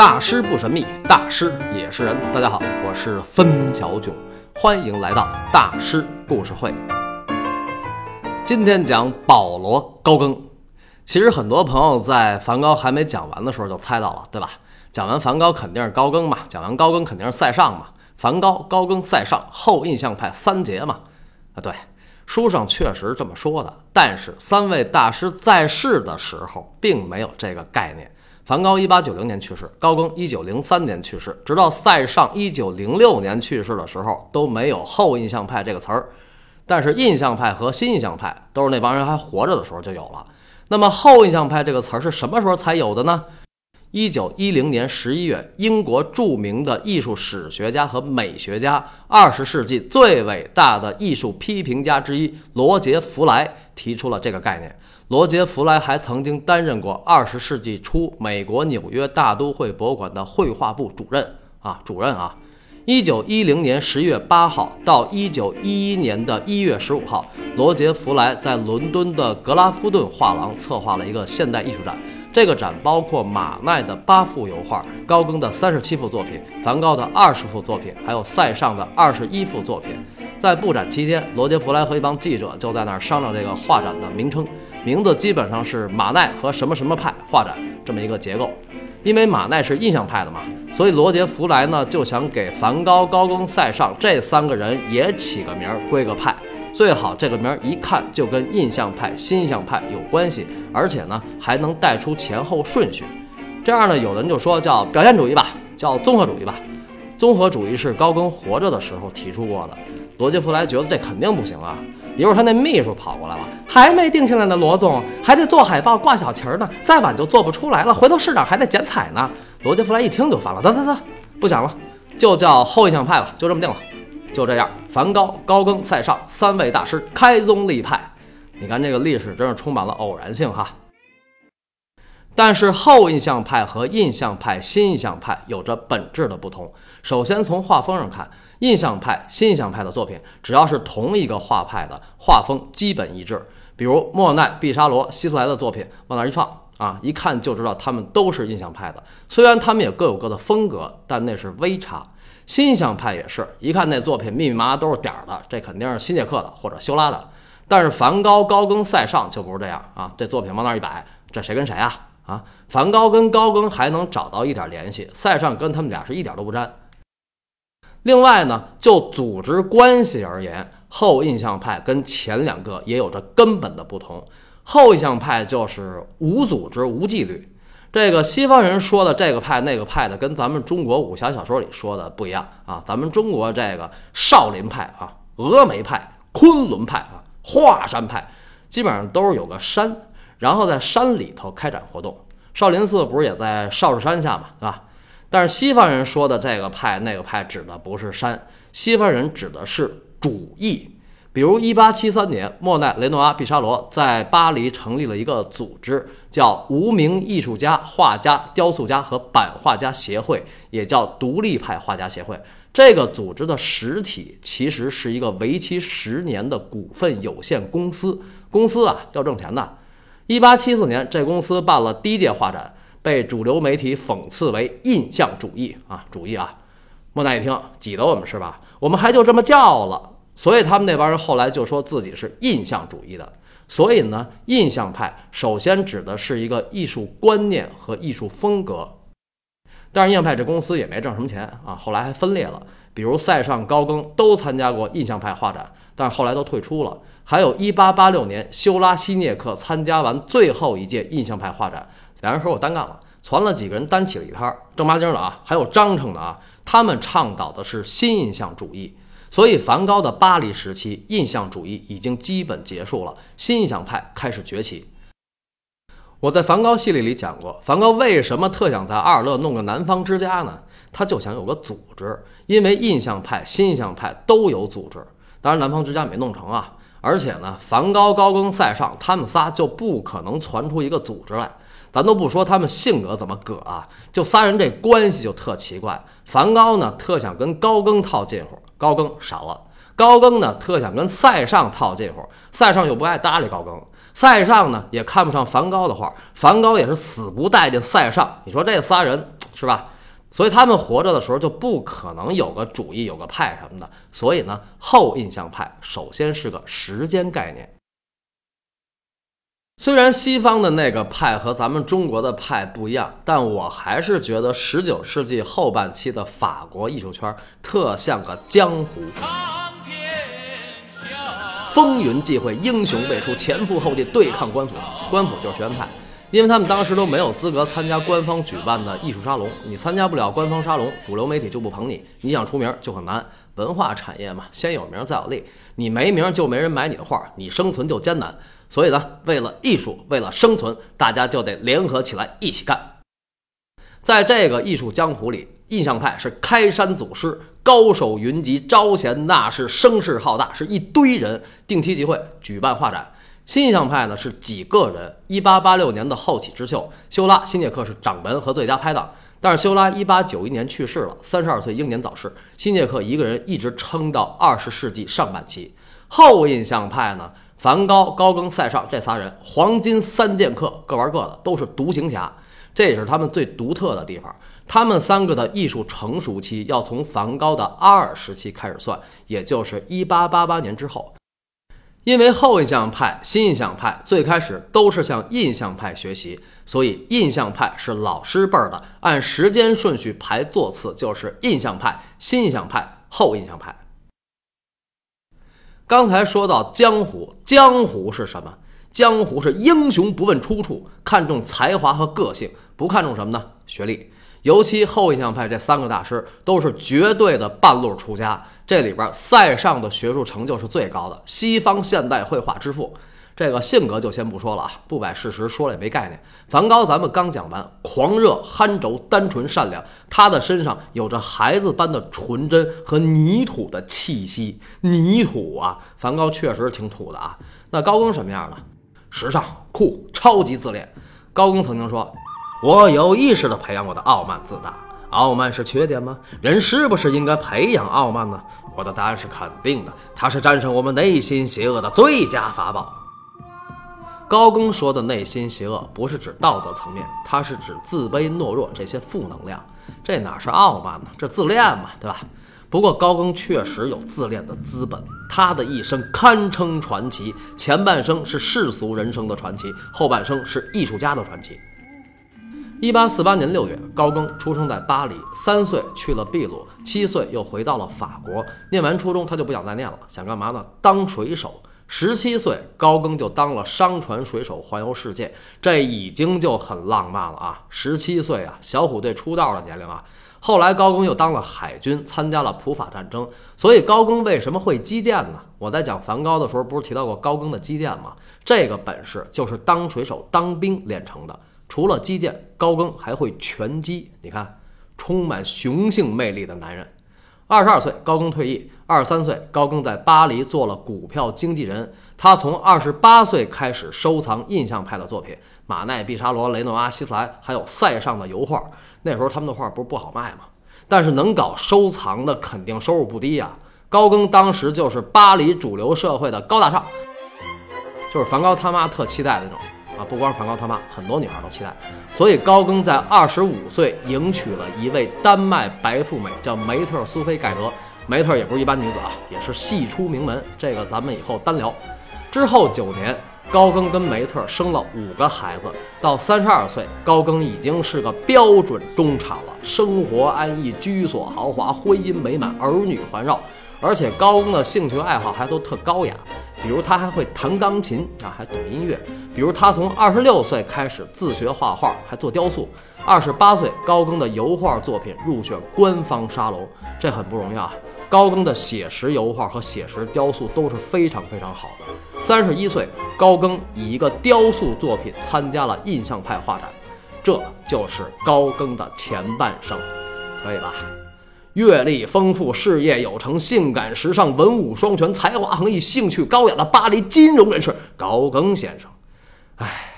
大师不神秘，大师也是人。大家好，我是分桥囧，欢迎来到大师故事会。今天讲保罗高更。其实很多朋友在梵高还没讲完的时候就猜到了，对吧？讲完梵高肯定是高更嘛，讲完高更肯定是塞尚嘛。梵高、高更、塞尚，后印象派三杰嘛。啊，对，书上确实这么说的。但是三位大师在世的时候并没有这个概念。梵高一八九零年去世，高更一九零三年去世，直到塞尚一九零六年去世的时候都没有后印象派这个词儿。但是印象派和新印象派都是那帮人还活着的时候就有了。那么后印象派这个词儿是什么时候才有的呢？一九一零年十一月，英国著名的艺术史学家和美学家，二十世纪最伟大的艺术批评家之一罗杰·弗莱提出了这个概念。罗杰·弗莱还曾经担任过二十世纪初美国纽约大都会博物馆的绘画部主任啊，主任啊。一九一零年十月八号到一九一一年的一月十五号，罗杰·弗莱在伦敦的格拉夫顿画廊策划了一个现代艺术展。这个展包括马奈的八幅油画、高更的三十七幅作品、梵高的二十幅作品，还有塞尚的二十一幅作品。在布展期间，罗杰·弗莱和一帮记者就在那儿商量这个画展的名称。名字基本上是马奈和什么什么派画展这么一个结构，因为马奈是印象派的嘛，所以罗杰·弗莱呢就想给梵高、高更、塞尚这三个人也起个名，归个派，最好这个名儿一看就跟印象派、新印象派有关系，而且呢还能带出前后顺序。这样呢，有的人就说叫表现主义吧，叫综合主义吧。综合主义是高更活着的时候提出过的，罗杰·弗莱觉得这肯定不行啊。一会儿他那秘书跑过来了，还没定下来呢，罗总还得做海报挂小旗儿呢，再晚就做不出来了。回头市长还得剪彩呢。罗杰·弗莱一听就烦了，得得得，不想了，就叫后印象派吧，就这么定了。就这样，梵高、高更、塞尚三位大师开宗立派。你看这个历史真是充满了偶然性哈。但是后印象派和印象派、新印象派有着本质的不同。首先从画风上看。印象派、新印象派的作品，只要是同一个画派的画风，基本一致。比如莫奈、毕沙罗、希斯莱的作品，往那一放啊，一看就知道他们都是印象派的。虽然他们也各有各的风格，但那是微差。新象派也是一看那作品密密麻麻都是点儿的，这肯定是新杰克的或者修拉的。但是梵高、高更、塞尚就不是这样啊，这作品往那一摆，这谁跟谁啊？啊，梵高跟高更还能找到一点联系，塞尚跟他们俩是一点都不沾。另外呢，就组织关系而言，后印象派跟前两个也有着根本的不同。后印象派就是无组织、无纪律。这个西方人说的这个派那个派的，跟咱们中国武侠小说里说的不一样啊。咱们中国这个少林派啊、峨眉派、昆仑派啊、华山派，基本上都是有个山，然后在山里头开展活动。少林寺不是也在少室山下嘛，对吧？但是西方人说的这个派那个派指的不是山，西方人指的是主义。比如1873年，莫奈、雷诺阿、毕沙罗在巴黎成立了一个组织，叫无名艺术家、画家、雕塑家和版画家协会，也叫独立派画家协会。这个组织的实体其实是一个为期十年的股份有限公司，公司啊要挣钱的。1874年，这公司办了第一届画展。被主流媒体讽刺为印象主义啊，主义啊！莫奈一听，挤得我们是吧？我们还就这么叫了，所以他们那帮人后来就说自己是印象主义的。所以呢，印象派首先指的是一个艺术观念和艺术风格。但是印象派这公司也没挣什么钱啊，后来还分裂了。比如塞尚、高更都参加过印象派画展，但是后来都退出了。还有一八八六年，修拉西涅克参加完最后一届印象派画展。两人说我单干了，攒了几个人单起了一摊儿，正八经的啊，还有章程的啊。他们倡导的是新印象主义，所以梵高的巴黎时期印象主义已经基本结束了，新印象派开始崛起。我在梵高系列里讲过，梵高为什么特想在阿尔勒弄个南方之家呢？他就想有个组织，因为印象派、新印象派都有组织，当然南方之家没弄成啊。而且呢，梵高、高更、塞尚他们仨就不可能传出一个组织来。咱都不说他们性格怎么葛啊，就仨人这关系就特奇怪。梵高呢，特想跟高更套近乎，高更闪了；高更呢，特想跟塞尚套近乎，塞尚又不爱搭理高更。塞尚呢，也看不上梵高的画，梵高也是死不待见塞尚。你说这仨人是吧？所以他们活着的时候就不可能有个主义、有个派什么的。所以呢，后印象派首先是个时间概念。虽然西方的那个派和咱们中国的派不一样，但我还是觉得十九世纪后半期的法国艺术圈特像个江湖，风云际会，英雄辈出，前赴后继对抗官府。官府就是学院派，因为他们当时都没有资格参加官方举办的艺术沙龙，你参加不了官方沙龙，主流媒体就不捧你，你想出名就很难。文化产业嘛，先有名再有利，你没名就没人买你的画，你生存就艰难。所以呢，为了艺术，为了生存，大家就得联合起来一起干。在这个艺术江湖里，印象派是开山祖师，高手云集，招贤纳士，声势浩大，是一堆人定期集会举办画展。新印象派呢是几个人。一八八六年的后起之秀修拉，新涅克是掌门和最佳拍档。但是修拉一八九一年去世了，三十二岁英年早逝。新涅克一个人一直撑到二十世纪上半期。后印象派呢？梵高、高更、塞尚这仨人，黄金三剑客，各玩各的，都是独行侠，这也是他们最独特的地方。他们三个的艺术成熟期要从梵高的阿尔时期开始算，也就是一八八八年之后。因为后印象派、新印象派最开始都是向印象派学习，所以印象派是老师辈儿的，按时间顺序排座次就是印象派、新印象派、后印象派。刚才说到江湖，江湖是什么？江湖是英雄不问出处，看重才华和个性，不看重什么呢？学历。尤其后印象派这三个大师都是绝对的半路出家，这里边塞尚的学术成就是最高的，西方现代绘画之父。这个性格就先不说了啊，不摆事实说了也没概念。梵高咱们刚讲完，狂热、憨轴、单纯、善良，他的身上有着孩子般的纯真和泥土的气息。泥土啊，梵高确实挺土的啊。那高更什么样呢？时尚、酷、超级自恋。高更曾经说：“我有意识地培养我的傲慢自大。傲慢是缺点吗？人是不是应该培养傲慢呢？我的答案是肯定的。它是战胜我们内心邪恶的最佳法宝。”高更说的内心邪恶，不是指道德层面，它是指自卑、懦弱这些负能量。这哪是傲慢呢？这自恋嘛，对吧？不过高更确实有自恋的资本，他的一生堪称传奇。前半生是世俗人生的传奇，后半生是艺术家的传奇。一八四八年六月，高更出生在巴黎，三岁去了秘鲁，七岁又回到了法国。念完初中，他就不想再念了，想干嘛呢？当水手。十七岁，高更就当了商船水手，环游世界，这已经就很浪漫了啊！十七岁啊，小虎队出道的年龄啊。后来高更又当了海军，参加了普法战争。所以高更为什么会击剑呢？我在讲梵高的时候，不是提到过高更的击剑吗？这个本事就是当水手、当兵练成的。除了击剑，高更还会拳击。你看，充满雄性魅力的男人。二十二岁，高更退役。二十三岁，高更在巴黎做了股票经纪人。他从二十八岁开始收藏印象派的作品，马奈、毕沙罗、雷诺阿、希斯莱，还有塞尚的油画。那时候他们的画不是不好卖吗？但是能搞收藏的，肯定收入不低呀。高更当时就是巴黎主流社会的高大上，就是梵高他妈特期待的那种。啊，不光梵高他妈，很多女孩都期待。所以高更在二十五岁迎娶了一位丹麦白富美，叫梅特苏菲盖德。梅特也不是一般女子啊，也是系出名门。这个咱们以后单聊。之后九年，高更跟梅特生了五个孩子。到三十二岁，高更已经是个标准中产了，生活安逸，居所豪华，婚姻美满，儿女环绕。而且高更的兴趣爱好还都特高雅，比如他还会弹钢琴啊，还懂音乐。比如他从二十六岁开始自学画画，还做雕塑。二十八岁，高更的油画作品入选官方沙龙，这很不容易啊。高更的写实油画和写实雕塑都是非常非常好的。三十一岁，高更以一个雕塑作品参加了印象派画展，这就是高更的前半生，可以吧？阅历丰富，事业有成，性感时尚，文武双全，才华横溢，兴趣高雅的巴黎金融人士高更先生。唉，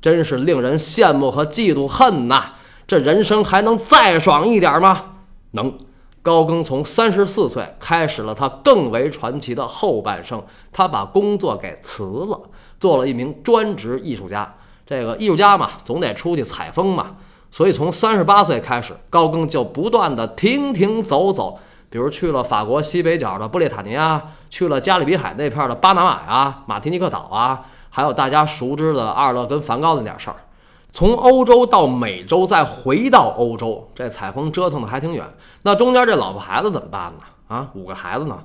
真是令人羡慕和嫉妒恨呐！这人生还能再爽一点吗？能。高更从三十四岁开始了他更为传奇的后半生，他把工作给辞了，做了一名专职艺术家。这个艺术家嘛，总得出去采风嘛。所以从三十八岁开始，高更就不断的停停走走，比如去了法国西北角的布列塔尼亚，去了加勒比海那片的巴拿马呀、马提尼克岛啊，还有大家熟知的阿尔勒跟梵高的那点事儿。从欧洲到美洲，再回到欧洲，这采风折腾的还挺远。那中间这老婆孩子怎么办呢？啊，五个孩子呢？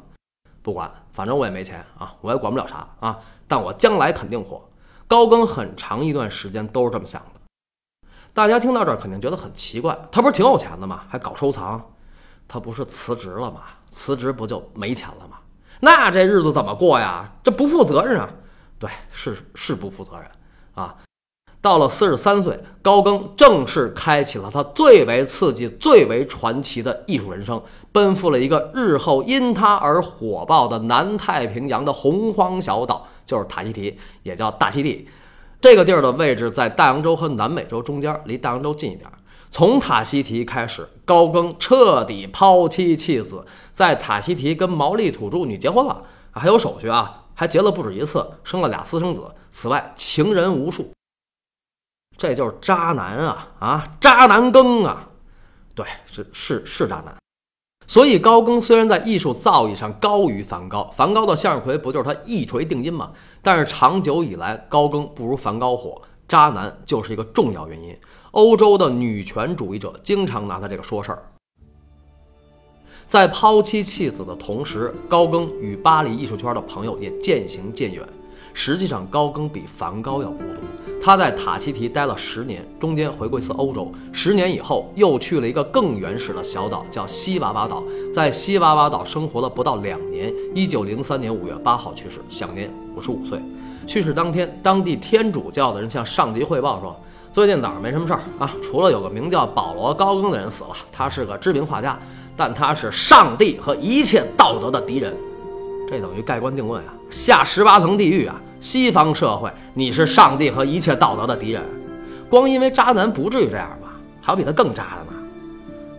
不管，反正我也没钱啊，我也管不了啥啊。但我将来肯定火。高更很长一段时间都是这么想的。大家听到这儿肯定觉得很奇怪，他不是挺有钱的吗？还搞收藏？他不是辞职了吗？辞职不就没钱了吗？那这日子怎么过呀？这不负责任啊！对，是是不负责任啊。到了四十三岁，高更正式开启了他最为刺激、最为传奇的艺术人生，奔赴了一个日后因他而火爆的南太平洋的洪荒小岛，就是塔希提，也叫大溪地。这个地儿的位置在大洋洲和南美洲中间，离大洋洲近一点。从塔希提开始，高更彻底抛妻弃子，在塔希提跟毛利土著女结婚了，还有手续啊，还结了不止一次，生了俩私生子。此外，情人无数。这就是渣男啊啊，渣男更啊，对，是是是渣男。所以高更虽然在艺术造诣上高于梵高，梵高的向日葵不就是他一锤定音吗？但是长久以来，高更不如梵高火，渣男就是一个重要原因。欧洲的女权主义者经常拿他这个说事儿。在抛妻弃子的同时，高更与巴黎艺术圈的朋友也渐行渐远。实际上，高更比梵高要孤独。他在塔希提待了十年，中间回过一次欧洲。十年以后，又去了一个更原始的小岛，叫西娃娃岛。在西娃娃岛生活了不到两年。一九零三年五月八号去世，享年五十五岁。去世当天，当地天主教的人向上级汇报说，最近早上没什么事儿啊，除了有个名叫保罗·高更的人死了，他是个知名画家，但他是上帝和一切道德的敌人。这等于盖棺定论啊！下十八层地狱啊！西方社会，你是上帝和一切道德的敌人。光因为渣男不至于这样吧？还有比他更渣的呢？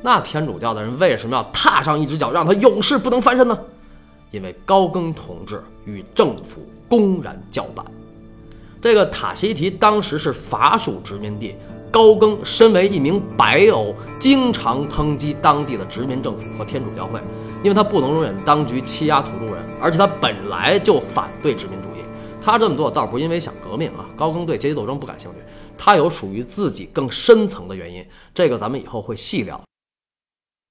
那天主教的人为什么要踏上一只脚，让他永世不能翻身呢？因为高更同志与政府公然叫板。这个塔希提当时是法属殖民地，高更身为一名白欧，经常抨击当地的殖民政府和天主教会。因为他不能容忍当局欺压土著人，而且他本来就反对殖民主义。他这么做倒不是因为想革命啊，高更对阶级斗争不感兴趣，他有属于自己更深层的原因，这个咱们以后会细聊。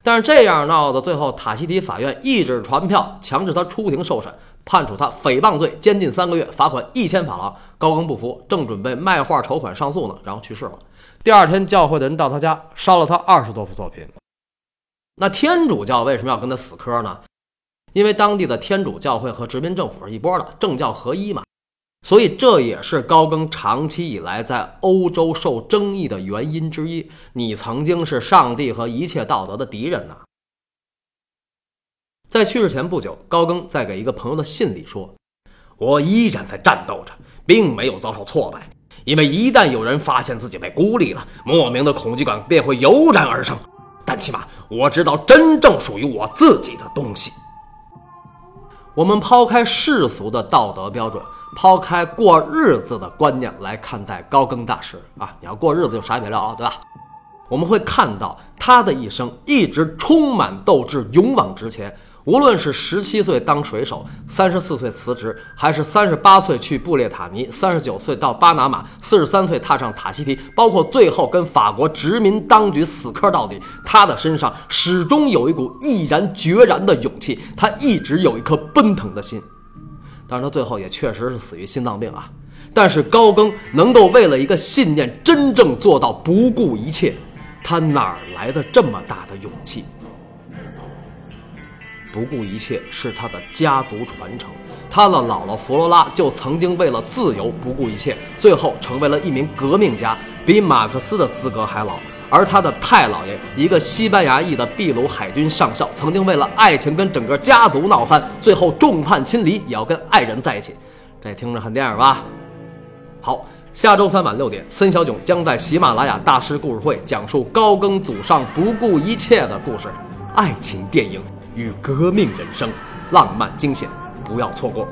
但是这样闹的，最后塔希提法院一纸传票，强制他出庭受审，判处他诽谤罪，监禁三个月，罚款一千法郎。高更不服，正准备卖画筹款上诉呢，然后去世了。第二天，教会的人到他家，烧了他二十多幅作品。那天主教为什么要跟他死磕呢？因为当地的天主教会和殖民政府是一波的，政教合一嘛。所以这也是高更长期以来在欧洲受争议的原因之一。你曾经是上帝和一切道德的敌人呐。在去世前不久，高更在给一个朋友的信里说：“我依然在战斗着，并没有遭受挫败，因为一旦有人发现自己被孤立了，莫名的恐惧感便会油然而生。”但起码我知道真正属于我自己的东西。我们抛开世俗的道德标准，抛开过日子的观念来看待高更大师啊！你要过日子就啥也别聊了，对吧？我们会看到他的一生一直充满斗志，勇往直前。无论是十七岁当水手，三十四岁辞职，还是三十八岁去布列塔尼，三十九岁到巴拿马，四十三岁踏上塔希提，包括最后跟法国殖民当局死磕到底，他的身上始终有一股毅然决然的勇气，他一直有一颗奔腾的心。当然，他最后也确实是死于心脏病啊。但是高更能够为了一个信念真正做到不顾一切，他哪来的这么大的勇气？不顾一切是他的家族传承，他的姥姥弗罗拉就曾经为了自由不顾一切，最后成为了一名革命家，比马克思的资格还老。而他的太姥爷，一个西班牙裔的秘鲁海军上校，曾经为了爱情跟整个家族闹翻，最后众叛亲离，也要跟爱人在一起。这听着很电影吧？好，下周三晚六点，森小囧将在喜马拉雅大师故事会讲述高更祖上不顾一切的故事，爱情电影。与革命人生，浪漫惊险，不要错过。